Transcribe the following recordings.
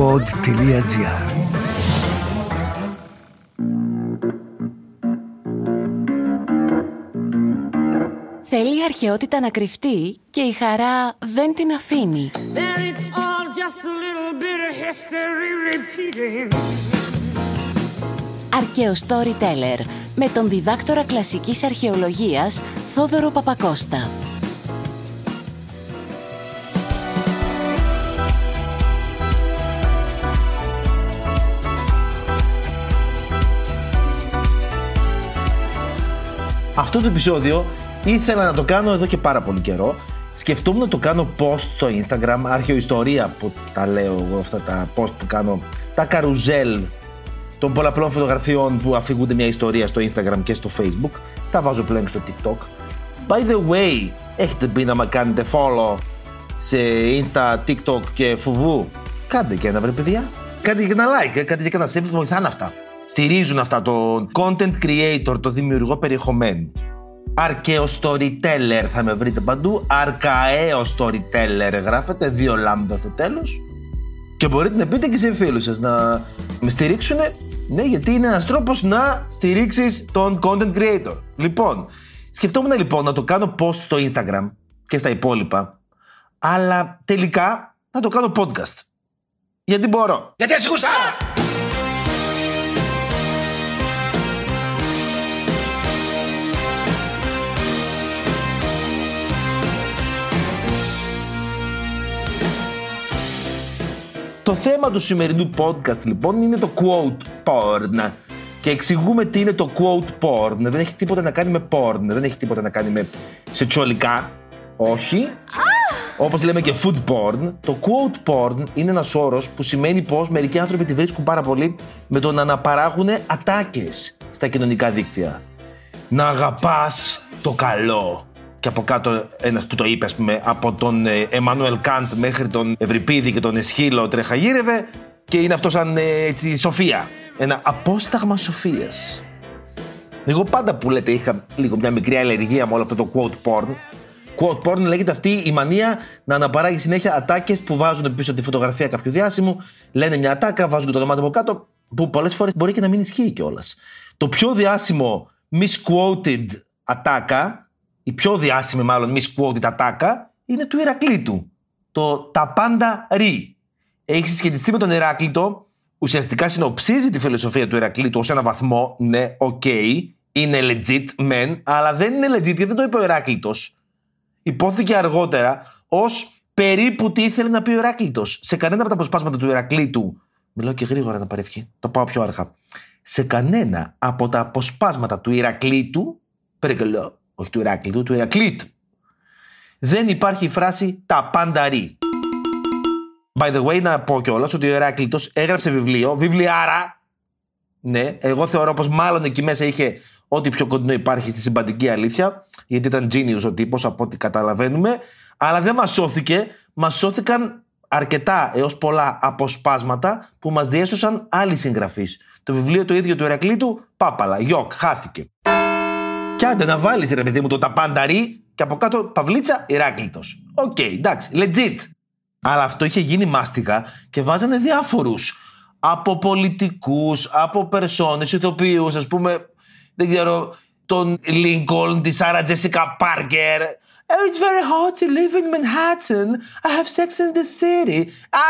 pod.gr Θέλει η αρχαιότητα να κρυφτεί και η χαρά δεν την αφήνει. Αρκαίο Storyteller με τον διδάκτορα κλασικής αρχαιολογίας Θόδωρο Παπακώστα. Αυτό το επεισόδιο ήθελα να το κάνω εδώ και πάρα πολύ καιρό. Σκεφτόμουν να το κάνω post στο Instagram, αρχαιοϊστορία που τα λέω εγώ αυτά τα post που κάνω, τα καρουζέλ των πολλαπλών φωτογραφιών που αφηγούνται μια ιστορία στο Instagram και στο Facebook. Τα βάζω πλέον στο TikTok. By the way, έχετε μπει να με κάνετε follow σε Insta, TikTok και φουβού; Κάντε και ένα βρε παιδιά. Κάντε και ένα like, ε, κάντε και ένα save, βοηθάνε αυτά. Στηρίζουν αυτά το content creator, το δημιουργό περιεχομένου. Αρκαίο storyteller θα με βρείτε παντού. Αρκααίο storyteller γράφετε, δύο λάμδα στο τέλος. Και μπορείτε να πείτε και σε φίλους σας να με στηρίξουν. Ναι, γιατί είναι ένας τρόπος να στηρίξεις τον content creator. Λοιπόν, σκεφτόμουν λοιπόν να το κάνω post στο Instagram και στα υπόλοιπα. Αλλά τελικά θα το κάνω podcast. Γιατί μπορώ. Γιατί έτσι γουστάρω. Το θέμα του σημερινού podcast λοιπόν είναι το quote porn. Και εξηγούμε τι είναι το quote porn. Δεν έχει τίποτα να κάνει με porn. Δεν έχει τίποτα να κάνει με σεξουαλικά. Όχι. Όπως λέμε και food porn. Το quote porn είναι ένας όρος που σημαίνει πως μερικοί άνθρωποι τη βρίσκουν πάρα πολύ με το να αναπαράγουν ατάκες στα κοινωνικά δίκτυα. Να αγαπάς το καλό. Και από κάτω ένας που το είπε, ας πούμε, από τον Εμμανουέλ Καντ μέχρι τον Ευρυπίδη και τον Εσχύλο τρεχαγύρευε και είναι αυτό σαν ε, έτσι σοφία. Ένα απόσταγμα σοφίας. Εγώ πάντα που λέτε είχα λίγο μια μικρή αλλεργία με όλο αυτό το quote porn. Quote porn λέγεται αυτή η μανία να αναπαράγει συνέχεια ατάκες που βάζουν πίσω τη φωτογραφία κάποιου διάσημου, λένε μια ατάκα, βάζουν και το όνομά του από κάτω, που πολλές φορές μπορεί και να μην ισχύει κιόλας. Το πιο διάσημο misquoted ατάκα η πιο διάσημη μάλλον misquoted ατάκα είναι του Ηρακλήτου. Το «Τα πάντα ρί». Έχει συσχετιστεί με τον Ηράκλειτο, ουσιαστικά συνοψίζει τη φιλοσοφία του Ηρακλείτου ως ένα βαθμό, ναι, οκ, είναι legit, μεν, αλλά δεν είναι legit γιατί δεν το είπε ο Ηράκλειτος. Ειπώθηκε αργότερα ως περίπου τι ήθελε να πει ο Ηράκλειτος. Σε κανένα από τα αποσπάσματα του Ηρακλείτου, μιλάω και γρήγορα να πάρει ευχή, το πάω πιο αργά. Σε κανένα από τα αποσπάσματα του Ηρακλείτου, παρακαλώ, όχι του Ηράκλειτου, του Ηρακλείτ. Δεν υπάρχει η φράση τα πάντα ρει. By the way, να πω κιόλας ότι ο Ηράκλειτος έγραψε βιβλίο, βιβλιάρα. Ναι, εγώ θεωρώ πως μάλλον εκεί μέσα είχε ό,τι πιο κοντινό υπάρχει στη συμπαντική αλήθεια, γιατί ήταν genius ο τύπος από ό,τι καταλαβαίνουμε. Αλλά δεν μας σώθηκε, μας σώθηκαν αρκετά έως πολλά αποσπάσματα που μας διέσωσαν άλλοι συγγραφείς. Το βιβλίο το ίδιο του Ηρακλείτου, πάπαλα, γιοκ, χάθηκε. Κι άντε να βάλεις ρε παιδί μου το τα πάντα ρει και από κάτω παυλίτσα Ηράκλειτος. Ok, okay, εντάξει, legit. Αλλά αυτό είχε γίνει μάστιγα και βάζανε διάφορους. Από πολιτικούς, από περσόνες, ηθοποιούς, ας πούμε, δεν ξέρω, τον Λίνκολν, τη Σάρα Τζέσικα Πάρκερ. Oh, it's very hard to live in Manhattan. I have sex in the city.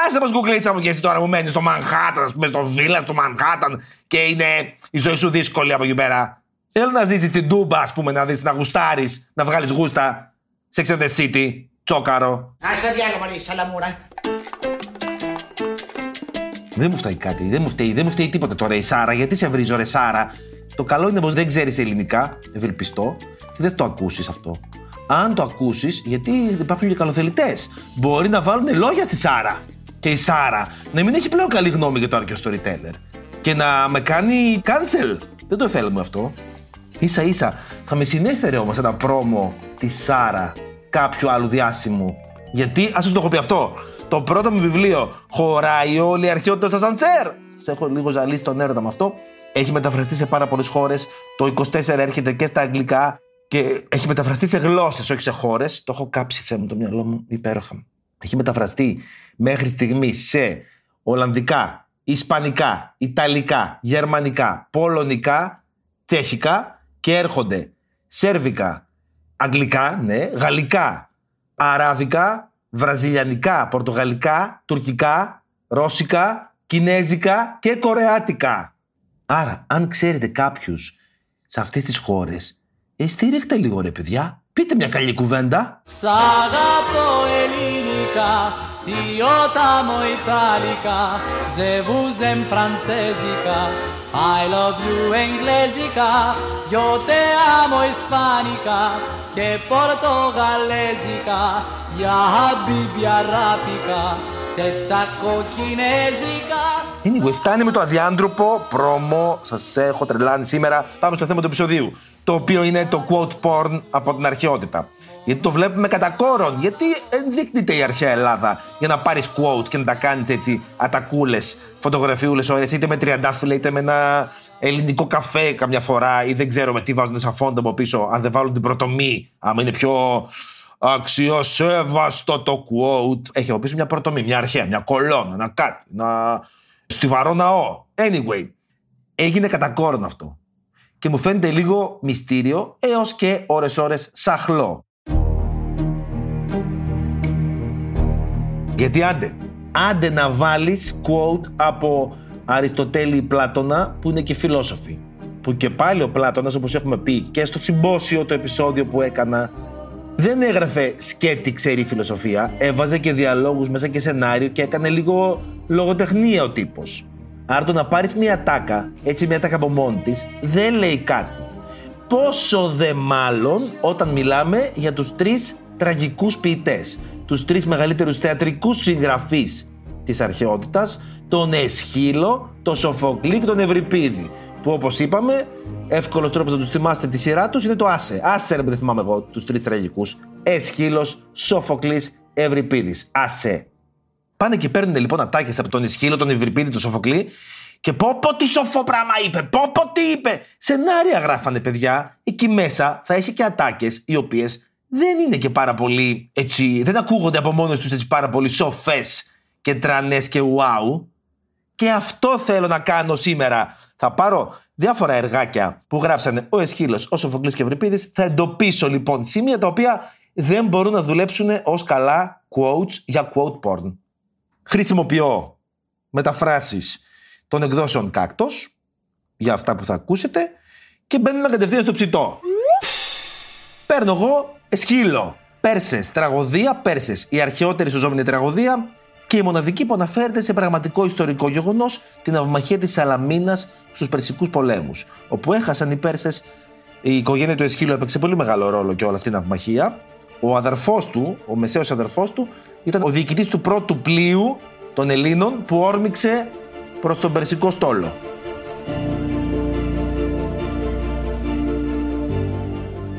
Άσε μας γκουγκλίτσα μου και εσύ τώρα μου μένεις στο Manhattan, ας πούμε, στο Villa, στο Manhattan και είναι η ζωή σου δύσκολη από εκεί πέρα. Θέλω να ζήσεις στην Τούμπα, ας πούμε, να δεις, να γουστάρεις, να βγάλεις γούστα. Sex and the City, τσόκαρο. Α το διάλογο, Μαρή, σαλαμούρα. Δεν μου φταίει κάτι, δεν μου φταίει, δεν μου φταίει τίποτα τώρα η Σάρα. Γιατί σε βρίζω, ρε Σάρα; Το καλό είναι πως δεν ξέρεις ελληνικά, ευελπιστώ, και δεν το ακούσεις αυτό. Αν το ακούσεις, γιατί υπάρχουν και καλοθελητές, μπορεί να βάλουν λόγια στη Σάρα. Και η Σάρα να μην έχει πλέον καλή γνώμη για το αρκετό storyteller. Και να με κάνει cancel. Δεν το θέλουμε αυτό ίσα ίσα θα με συνέφερε όμως ένα πρόμο της Σάρα κάποιου άλλου διάσημου. Γιατί, ας σα το έχω πει αυτό, το πρώτο μου βιβλίο χωράει όλη η αρχαιότητα στο σανσέρ. Σε έχω λίγο ζαλίσει τον έρωτα με αυτό. Έχει μεταφραστεί σε πάρα πολλές χώρες. Το 24 έρχεται και στα αγγλικά και έχει μεταφραστεί σε γλώσσες, όχι σε χώρες. Το έχω κάψει θέμα το μυαλό μου υπέροχα. Έχει μεταφραστεί μέχρι στιγμής σε Ολλανδικά, Ισπανικά, Ιταλικά, Γερμανικά, Πολωνικά, Τσέχικα και έρχονται Σέρβικα, Αγγλικά, ναι, Γαλλικά, Αράβικα, Βραζιλιανικά, Πορτογαλικά, Τουρκικά, Ρώσικα, Κινέζικα και Κορεάτικα. Άρα, αν ξέρετε κάποιους σε αυτές τις χώρες, ε, στήριχτε λίγο ρε παιδιά. Πείτε μια καλή κουβέντα. Σ' αγαπώ ελληνικά, io t'amo italica, je vous aime francesica, I love you inglesica, io te amo ispanica, και πορτογαλέζικα, για habibi arabica, τσετσακο κινέζικα. Anyway, φτάνει με το αδιάντροπο πρόμο. Σας έχω τρελάνει σήμερα. Πάμε στο θέμα του επεισοδίου. Το οποίο είναι το quote porn από την αρχαιότητα. Γιατί το βλέπουμε κατά κόρον. Γιατί ενδείκνυται η αρχαία Ελλάδα για να πάρεις quote και να τα κάνεις έτσι ατακούλες, φωτογραφιούλες ώρε, είτε με τριαντάφυλλα είτε με ένα ελληνικό καφέ καμιά φορά, ή δεν ξέρω με τι βάζουν σαν φόντο από πίσω. Αν δεν βάλουν την πρωτομή, άμα είναι πιο αξιοσέβαστο το quote. Έχει από πίσω μια πρωτομή, μια αρχαία, μια κολόνα, ένα κάτι, ένα στιβαρό ναό. Anyway, έγινε κατά κόρον αυτό. Και μου φαίνεται λίγο μυστήριο έως και ώρες-ώρες σαχλό. Γιατί άντε, άντε να βάλεις quote από Αριστοτέλη ή Πλάτωνα που είναι και φιλόσοφοι. Που και πάλι ο Πλάτωνας όπως έχουμε πει και στο συμπόσιο το επεισόδιο που έκανα δεν έγραφε σκέτη ξέρει φιλοσοφία, έβαζε και διαλόγους μέσα και σενάριο και έκανε λίγο λογοτεχνία ο τύπος. Άρα το να πάρεις μια τάκα, έτσι μια τάκα από μόνη της, δεν λέει κάτι. Πόσο δε μάλλον όταν μιλάμε για τους τρεις τραγικούς ποιητές, τους τρεις μεγαλύτερους θεατρικούς συγγραφείς της αρχαιότητας, τον Εσχύλο, τον Σοφοκλή και τον Ευρυπίδη. Που όπως είπαμε, εύκολος τρόπος να τους θυμάστε τη σειρά τους είναι το Άσε. Άσε, ρε, δεν θυμάμαι εγώ τους τρεις τραγικούς. Εσχύλος, Σοφοκλής, Ευρυπίδης. Άσε. Πάνε και παίρνουν λοιπόν ατάκες από τον Εσχύλο, τον Ευρυπίδη, τον Σοφοκλή και πω πω τι σοφό πράγμα είπε, πω πω τι είπε. Σενάρια γράφανε παιδιά. Εκεί μέσα θα έχει και ατάκες οι οποίες δεν είναι και πάρα πολύ έτσι, δεν ακούγονται από μόνε τους έτσι πάρα πολύ σοφές και τρανές και wow. Και αυτό θέλω να κάνω σήμερα. Θα πάρω διάφορα εργάκια που γράψανε ο Εσχύλος, ο Σοφοκλής και ο Ευρυπίδη. Θα εντοπίσω λοιπόν σημεία τα οποία δεν μπορούν να δουλέψουν ως καλά quotes για quote porn. Χρησιμοποιώ μεταφράσεις των εκδόσεων κάκτος για αυτά που θα ακούσετε και μπαίνουμε κατευθείαν στο ψητό. Παίρνω εγώ Εσχύλο. Πέρσες, τραγωδία, Πέρσες. Η αρχαιότερη σωζόμενη τραγωδία και η μοναδική που αναφέρεται σε πραγματικό ιστορικό γεγονός την αυμαχία της Σαλαμίνας στους Περσικούς πολέμους. Όπου έχασαν οι Πέρσες, η οικογένεια του Εσχύλου έπαιξε πολύ μεγάλο ρόλο και όλα στην αυμαχία. Ο αδερφός του, ο μεσαίος αδερφός του, ήταν ο διοικητής του πρώτου πλοίου των Ελλήνων που όρμηξε προς τον Περσικό στόλο.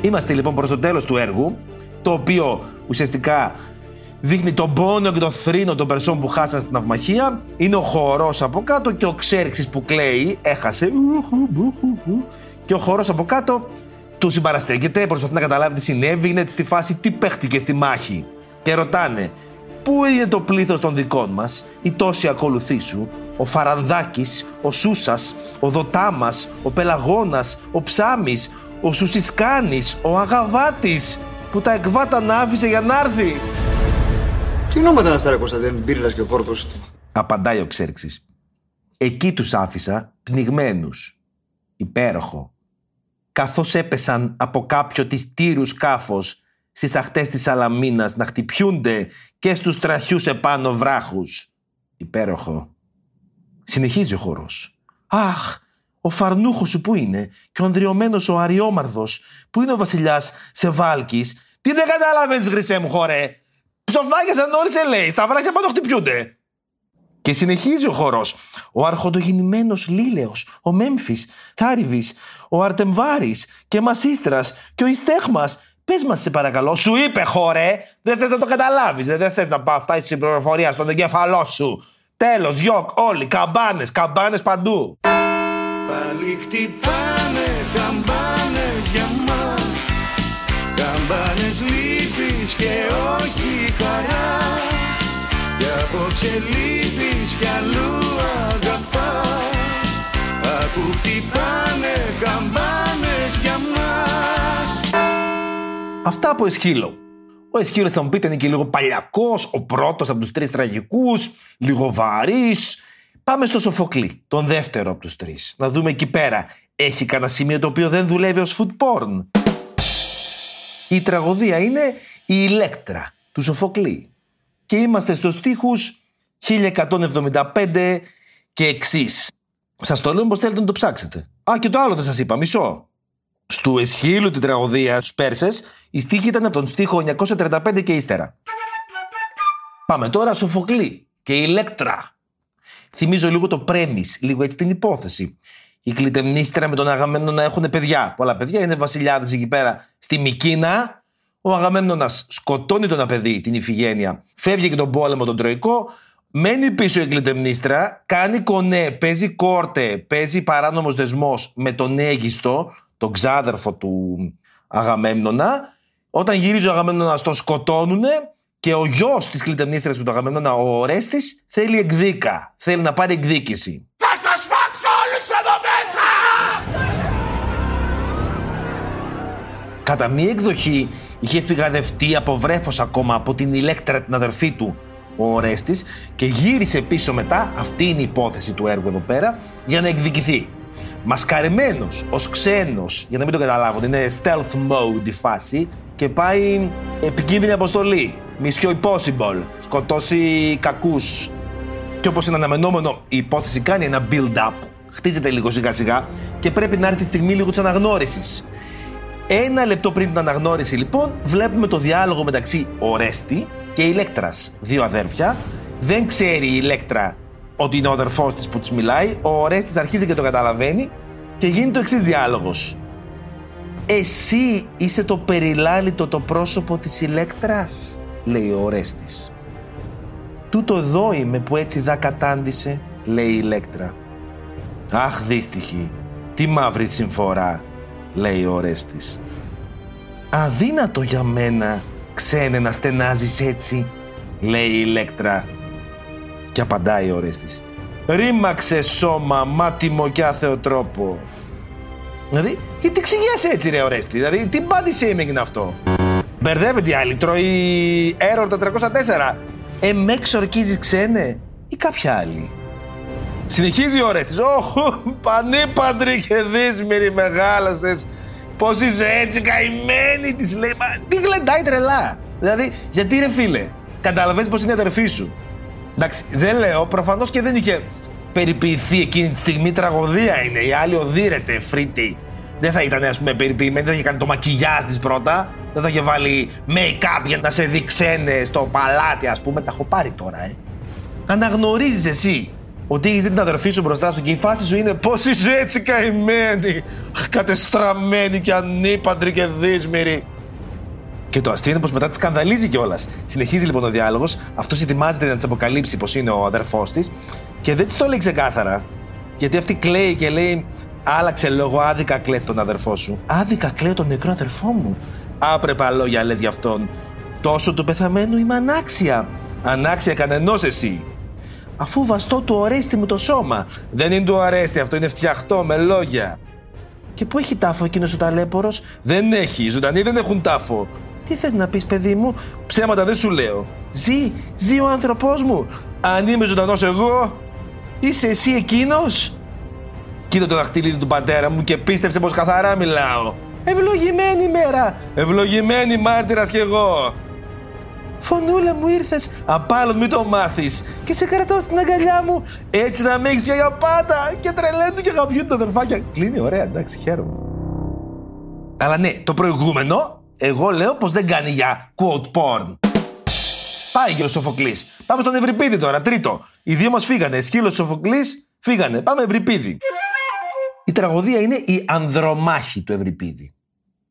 Είμαστε λοιπόν προς το τέλος του έργου, το οποίο ουσιαστικά δείχνει τον πόνο και το θρήνο των Περσών που χάσαν στην αυμαχία. Είναι ο χορός από κάτω και ο Ξέρξη που κλαίει, έχασε. Και ο χορός από κάτω του συμπαραστέκεται, προσπαθεί να καταλάβει τι συνέβη, είναι στη φάση τι παίχτηκε στη μάχη. Και ρωτάνε, Πού είναι το πλήθος των δικών μας, οι τόσοι ακολουθοί σου, ο Φαρανδάκης, ο Σούσας, ο Δοτάμας, ο Πελαγώνας, ο Ψάμης, ο Σουσισκάνης, ο Αγαβάτης, που τα εκβάτα άφησε για να έρθει. Τι ονόματα είναι αυτά, ρε Κωνσταντίνο, Μπύρλα και ο Κόρπο. Απαντάει ο Ξέρξης. Εκεί τους άφησα πνιγμένους. Υπέροχο. Καθώς έπεσαν από κάποιο της τύρους σκάφος στις αχτές της Σαλαμίνας να χτυπιούνται και στους τραχιούς επάνω βράχους. Υπέροχο. Συνεχίζει ο χώρο. Αχ, ο φαρνούχος σου που είναι; Και ο ανδριωμένος ο Αριόμαρδος που είναι ο βασιλιάς Σεβάλκης; Τι δεν κατάλαβε, Χρυσέ μου, χωρέ. Ψοφάγεσαν όλοι σε λέει, στα βράχια πάνω χτυπιούνται. Και συνεχίζει ο χώρο. Ο αρχοντογεννημένος Λίλεος, ο Μέμφυ, Θάριβη, ο Αρτεμβάρης και Μασίστρα και ο Ιστέχμα. Πες μας, σε παρακαλώ, σου είπε χωρέ, δεν θες να το καταλάβεις, δεν θες να πάω φτάσει την πληροφορία στον εγκέφαλό σου. Τέλος, γιοκ, όλοι, καμπάνες, καμπάνες παντού. Πάλι χτυπάνε καμπάνες για μας. Καμπάνες λύπης και όχι χαράς. Κι απόψε λύπης κι αλλού αγαπάς. Ακού χτυπάνε καμπάνες για μας. Αυτά από Εσχύλο. Ο Εσχύλο θα μου πείτε είναι και λίγο παλιακός, ο πρώτος από τους τρεις τραγικούς, λίγο βαρύς, Πάμε στο Σοφοκλή, τον δεύτερο από τους τρεις. Να δούμε εκεί πέρα. Έχει κανένα σημείο το οποίο δεν δουλεύει ως food porn. Η τραγωδία είναι η Ηλέκτρα του Σοφοκλή. Και είμαστε στους στίχους 1175 και εξής. Σας το λέω πως θέλετε να το ψάξετε. Α, και το άλλο δεν σας είπα, μισό. Στου Εσχύλου την τραγωδία στους Πέρσες, η στίχη ήταν από τον στίχο 935 και ύστερα. Πάμε τώρα Σοφοκλή και η Ηλέκτρα. Θυμίζω λίγο το πρέμις, λίγο έτσι την υπόθεση. Η κλητεμνίστρα με τον Αγαμένονα να έχουν παιδιά. Πολλά παιδιά είναι βασιλιάδες εκεί πέρα. Στη Μικίνα, ο Αγαμένονα σκοτώνει τον παιδί, την Ιφηγένεια. Φεύγει και τον πόλεμο τον Τροϊκό. Μένει πίσω η κλητεμνίστρα, κάνει κονέ, παίζει κόρτε, παίζει παράνομος δεσμός με τον Αίγιστο, τον ξάδερφο του Αγαμέμνονα. Όταν γυρίζει ο Αγαμέμνονας, τον σκοτώνουνε και ο γιος της κλητεμνίστρα του Αγαμέμνονα, ο Ορέστη, θέλει εκδίκα. Θέλει να πάρει εκδίκηση. Θα σας φάξω όλους εδώ μέσα! Κατά μία εκδοχή είχε φυγαδευτεί από βρέφος ακόμα από την Ηλέκτρα την αδερφή του ο Ορέστης και γύρισε πίσω μετά, αυτή είναι η υπόθεση του έργου εδώ πέρα, για να εκδικηθεί. Μασκαρεμένος, ως ξένος, για να μην το καταλάβουν, είναι stealth mode η φάση και πάει επικίνδυνη αποστολή. Mission Impossible, σκοτώσει κακούς. Και όπως είναι αναμενόμενο, η υπόθεση κάνει ένα build-up, χτίζεται λίγο σιγά σιγά και πρέπει να έρθει η στιγμή λίγο της αναγνώρισης. Ένα λεπτό πριν την αναγνώριση, λοιπόν, βλέπουμε το διάλογο μεταξύ Ορέστη και Ηλέκτρας, δύο αδέρφια. Δεν ξέρει η Ηλέκτρα ότι είναι ο αδερφός της που της μιλάει. Ο Ορέστης αρχίζει και το καταλαβαίνει και γίνει το εξής διάλογος. Εσύ είσαι το περιλάλητο το πρόσωπο της Ηλέκτρας, λέει ο Ορέστης. Τούτο εδώ είμαι που έτσι δα κατάντησε, λέει η Ηλέκτρα. Αχ, δύστιχη, τι μαύρη συμφορά, λέει ο Ορέστης. Αδύνατο για μένα, ξένε να στενάζεις έτσι, λέει η Ηλέκτρα. Και απαντάει ο Ορέστης. Ρήμαξε σώμα, μάτιμο κι άθεο τρόπο. Δηλαδή, γιατί ξηγιάσαι έτσι ρε Ορέστη, δηλαδή τι body shaming είναι αυτό. Μπερδεύεται η άλλη, τρώει error 404. Ε, με εξορκίζεις ξένε ή κάποια άλλη; Συνεχίζει ο Ορέστης. Όχ, πανίπαντρη και δύσμηρη μεγάλωσες. Πώς είσαι έτσι καημένη, της λέει. Μα τι γλεντάει τρελά. Δηλαδή, γιατί ρε φίλε, καταλαβαίνεις πως είναι η αδερφή σου. Εντάξει, δεν λέω, προφανώς και δεν είχε περιποιηθεί εκείνη τη στιγμή τραγωδία είναι. Η άλλη οδύρεται, φρίτη. Δεν θα ήταν, ας πούμε, περιποιημένη, δεν θα είχε κάνει το μακιγιάζ της πρώτα. Δεν θα είχε βάλει make-up για να σε δει ξένες στο παλάτι, ας πούμε. Τα έχω πάρει τώρα, ε. Αναγνωρίζεις εσύ ότι έχεις δει την αδερφή σου μπροστά σου και η φάση σου είναι πώς είσαι έτσι καημένη, κατεστραμμένη και ανήπαντρη και δύσμηρη. Και το αστείο είναι πως μετά τη σκανδαλίζει κιόλας. Συνεχίζει λοιπόν ο διάλογος, αυτός ετοιμάζεται να της αποκαλύψει πως είναι ο αδερφός της και δεν της το λέει ξεκάθαρα. Γιατί αυτή κλαίει και λέει, Άλλαξε λόγο άδικα κλαίει τον αδερφό σου. Άδικα κλαίω τον νεκρό αδερφό μου. Άπρεπα λόγια λες γι' αυτόν. Τόσο του πεθαμένου είμαι ανάξια. Ανάξια κανενός εσύ. Αφού βαστώ του ορέστη μου το σώμα. Δεν είναι του ορέστη, αυτό είναι φτιαχτό με λόγια. Και πού έχει τάφο εκείνος ο ταλέπορος, Δεν έχει. Οι ζωντανοί δεν έχουν τάφο. Τι θες να πεις, παιδί μου, ψέματα δεν σου λέω. Ζει, ζει ο άνθρωπός μου. Αν είμαι ζωντανός εγώ, είσαι εσύ εκείνος; Κοίτα το δαχτυλίδι του πατέρα μου και πίστεψε πως καθαρά μιλάω. Ευλογημένη μέρα, ευλογημένη μάρτυρας κι εγώ. Φωνούλα μου ήρθες, απάλλον μην το μάθεις και σε κρατάω στην αγκαλιά μου έτσι να με έχεις πια για πάντα και τρελαίνουν και αγαπιούν τα αδερφάκια. Κλείνει ωραία, εντάξει, χαίρομαι. Αλλά ναι, το προηγούμενο, εγώ λέω πως δεν κάνει για quote porn. Πάει και ο Σοφοκλής. Πάμε στον Ευρυπίδη τώρα, τρίτο. Οι δύο μας φύγανε, σκύλος Σοφοκλής, φύγανε. Πάμε Ευρυπίδη. Η τραγωδία είναι η ανδρομάχη του Ευρυπίδη.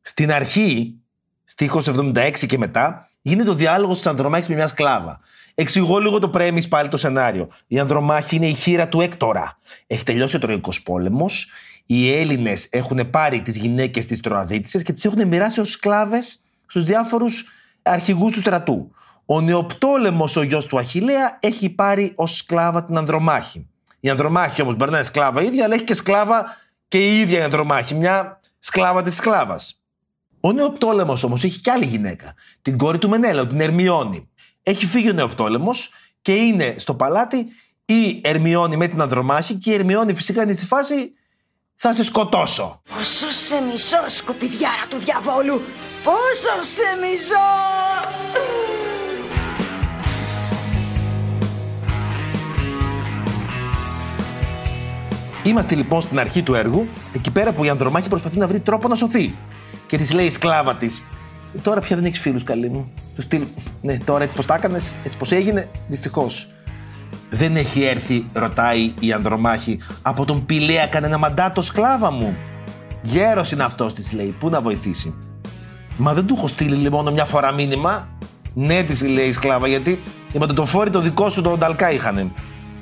Στην αρχή, στίχος 76 και μετά, γίνεται ο διάλογος της Ανδρομάχης με μια σκλάβα. Εξηγώ λίγο το πρέμις πάλι το σενάριο. Η Ανδρομάχη είναι η χείρα του Έκτορα. Έχει τελειώσει ο Τροϊκός πόλεμος. Οι Έλληνες έχουν πάρει τις γυναίκες της Τροαδίτησες και τις έχουν μοιράσει ως σκλάβες στους διάφορους αρχηγούς του στρατού. Ο Νεοπτόλεμος, ο γιος του Αχηλέα, έχει πάρει ως σκλάβα την Ανδρομάχη. Η Ανδρομάχη όμως μπορεί να είναι σκλάβα ίδια, αλλά έχει και σκλάβα και η ίδια η Ανδρομάχη, μια σκλάβα της σκλάβας. Ο Νεοπτόλεμος όμως έχει κι άλλη γυναίκα, την κόρη του Μενέλαου, την Ερμιόνη. Έχει φύγει ο Νεοπτόλεμος και είναι στο παλάτι η Ερμιόνη με την Ανδρομάχη και η Ερμιόνη φυσικά είναι στη φάση θα σε σκοτώσω. Πόσο σε μισό, σκουπιδιάρα του διαβόλου! Πόσο σε μισό! Είμαστε λοιπόν στην αρχή του έργου, εκεί πέρα που η Ανδρομάχη προσπαθεί να βρει τρόπο να σωθεί. Και της λέει η σκλάβα της: Τώρα πια δεν έχεις φίλους, καλή μου. Τους στυλ. Ναι, τώρα έτσι πώ τα έκανες, έτσι πώ έγινε, δυστυχώς. Δεν έχει έρθει, ρωτάει η Ανδρομάχη, από τον Πηλαία κανένα μαντάτο σκλάβα μου. Γέρος είναι αυτός, της λέει, πού να βοηθήσει. Μα δεν του έχω στείλει λοιπόν μια φορά μήνυμα. Ναι, της λέει η σκλάβα, γιατί η ματωτοφόρη το δικό σου τον Νταλκά είχανε.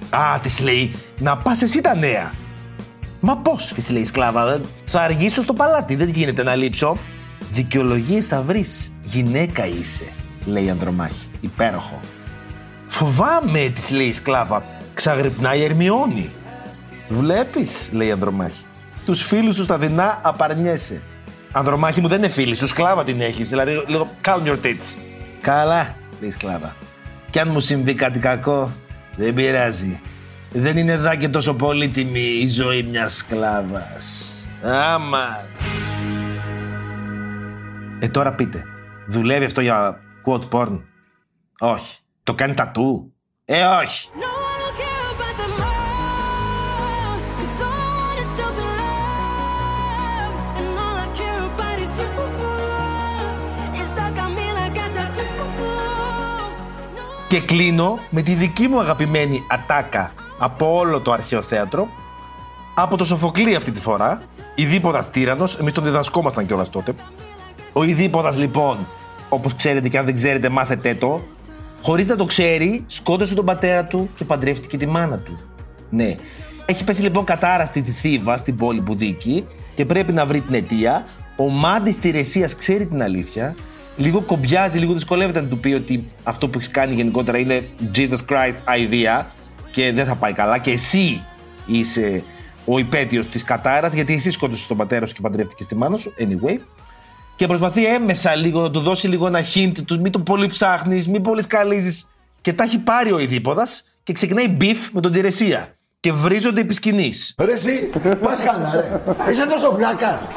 Α, της λέει, να πας εσύ τα νέα. Μα πώς, της λέει η σκλάβα, θα αργήσω στο παλάτι, δεν γίνεται να λείψω. Δικαιολογίες θα βρεις. Γυναίκα είσαι, λέει η Ανδρομάχη. Υπέροχο. Φοβάμαι, της λέει η σκλάβα. Ξαγρυπνάει η Ερμιόνη. Βλέπεις, λέει η Ανδρομάχη. Τους φίλους τους στα δεινά απαρνιέσαι. Ανδρομάχη μου δεν είναι φίλη, σου σκλάβα την έχεις. Δηλαδή, λίγο calm your tits. Καλά, λέει η σκλάβα. Κι αν μου συμβεί κάτι κακό, δεν πειράζει. Δεν είναι δά και τόσο πολύτιμη η ζωή μιας σκλάβας. Άμα. Ε, τώρα πείτε. Δουλεύει αυτό για quote porn; Όχι. Το κάνει τατού; Ε, όχι. No, I don't care about the more. 'Cause all I want is to be loved. And all I care about is you. It's stuck on me like a tattoo. No, Και κλείνω με τη δική μου αγαπημένη ατάκα από όλο το αρχαίο θέατρο. Από το Σοφοκλή αυτή τη φορά. Ιδίποδας τύρανος. Εμείς τον διδασκόμασταν κιόλας τότε. Ο Ιδίποδας λοιπόν, όπως ξέρετε και αν δεν ξέρετε μάθετε το, χωρίς να το ξέρει, σκότωσε τον πατέρα του και παντρεύτηκε τη μάνα του. Ναι. Έχει πέσει λοιπόν κατάρα στη Θήβα, στην πόλη που δίκη και πρέπει να βρει την αιτία. Ο Μάντης Τηρεσίας ξέρει την αλήθεια. Λίγο κομπιάζει, λίγο δυσκολεύεται να του πει ότι αυτό που έχεις κάνει γενικότερα είναι Jesus Christ idea και δεν θα πάει καλά και εσύ είσαι ο υπαίτιος της κατάρας γιατί εσύ σκότωσες τον πατέρα σου και παντρεύτηκες τη μάνα σου. Anyway και προσπαθεί έμμεσα λίγο να του δώσει λίγο ένα hint του μην το πολυψάχνεις, μην πολυσκαλίζεις. Και τα έχει πάρει ο Οιδίποδας και ξεκινάει beef με τον Τειρεσία. Και βρίζονται επί σκηνής. Ρε εσύ, μας κάνα ρε. Είσαι τόσο βλάκας.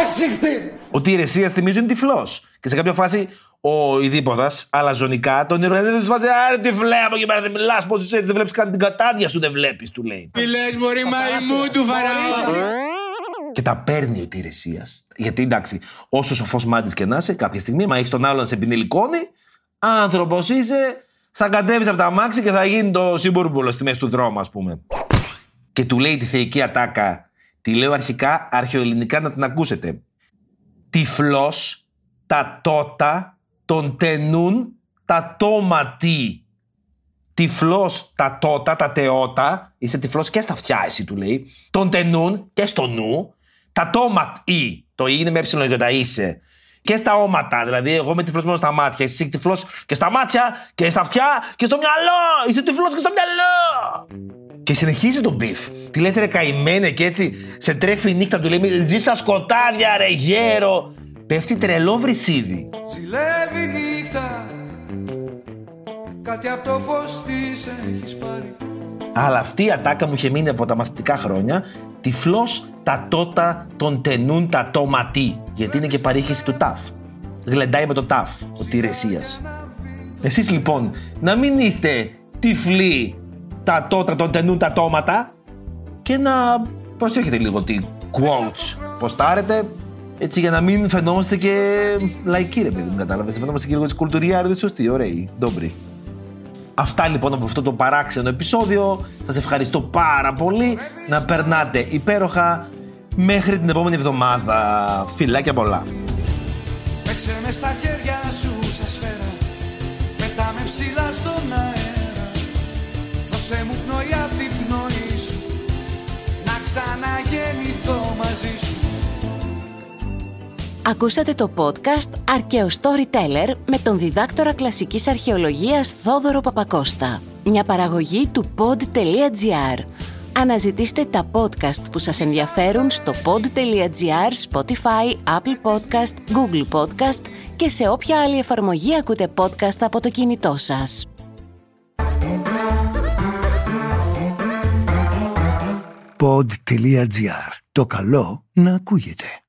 Ας συχτή. Ο Τηρεσίας θυμίζω είναι τυφλός. Και σε κάποια φάση ο Ιδίποδας αλαζονικά τον ηρωεύει τους φάση Άρε τυφλέ από εκεί πέρα δεν μιλάς πως είσαι έτσι δεν βλέπεις καν την κατάδια σου δεν βλέπεις του λέει. Τι λες μωρή μαϊμού του φαραώ Και τα παίρνει ο Τηρεσίας. Γιατί εντάξει, όσο σοφός μάτι και να είσαι, κάποια στιγμή, μα έχεις τον άλλον να σε πινελικώνει, άνθρωπος είσαι, θα κατέβεις από τα μάξι και θα γίνει το σύμβουρμπουλο στη μέση του δρόμου, ας πούμε. Και του λέει τη θεϊκή ατάκα. Τη λέω αρχικά αρχαιοελληνικά να την ακούσετε. Τυφλός, τα τότα, τον τενούν τα τόματι. Τυφλός τα τότα, τα τεότα. Είσαι τυφλός και στα αυτιά, εσύ του λέει. Τον τενούν και στο νου. Τα τόματι. Το «η» είναι με έψιλον για τα είσαι. Και στα όματα. Δηλαδή, εγώ είμαι τυφλός μόνο στα μάτια. Εσύ τυφλός και στα μάτια και στα αυτιά και στο μυαλό. Είσαι τυφλός και στο μυαλό. Και συνεχίζει τον μπιφ. Τι λες ρε καημένε και έτσι σε τρέφει η νύχτα του λέει ζεις στα σκοτάδια ρε γέρο. Πέφτει τρελό βρισίδι. Ζηλεύει νύχτα Κάτι από το φως της έχεις πάρει Αλλά αυτή η ατάκα μου είχε μείνει από τα μαθητικά χρόνια. Τυφλός τα τότα τον τενούν τα τόματι. Γιατί είναι και παρήχηση του ταυ. Γλεντάει με το ταφ, ο Τηρεσίας. Εσείς λοιπόν, να μην είστε τυφλοί τα τότα τον τενούν τα τόματα και να προσέχετε λίγο τι quotes ποστάρετε έτσι για να μην φαινόμαστε και λαϊκοί ρε παιδί μου κατάλαβες. Δεν φαινόμαστε και λίγο έτσι κουλτουριάριδες σωστοί, ωραίοι, ντόμπροι. Αυτά λοιπόν από αυτό το παράξενο επεισόδιο. Σας ευχαριστώ πάρα πολύ. Να περνάτε υπέροχα μέχρι την επόμενη εβδομάδα. Φιλάκια πολλά. Παίξε με στα χέρια σου σε σφαίρα Μετά με ψηλά στον αέρα Δώσε μου πνοή απ' την πνοή σου Να ξαναγεννηθώ μαζί σου Ακούσατε το podcast «Αρκαίο Storyteller» με τον διδάκτορα κλασικής αρχαιολογίας Θόδωρο Παπακώστα. Μια παραγωγή του pod.gr. Αναζητήστε τα podcast που σας ενδιαφέρουν στο pod.gr, Spotify, Apple Podcast, Google Podcast και σε όποια άλλη εφαρμογή ακούτε podcast από το κινητό σας. Pod.gr. Το καλό να ακούγεται.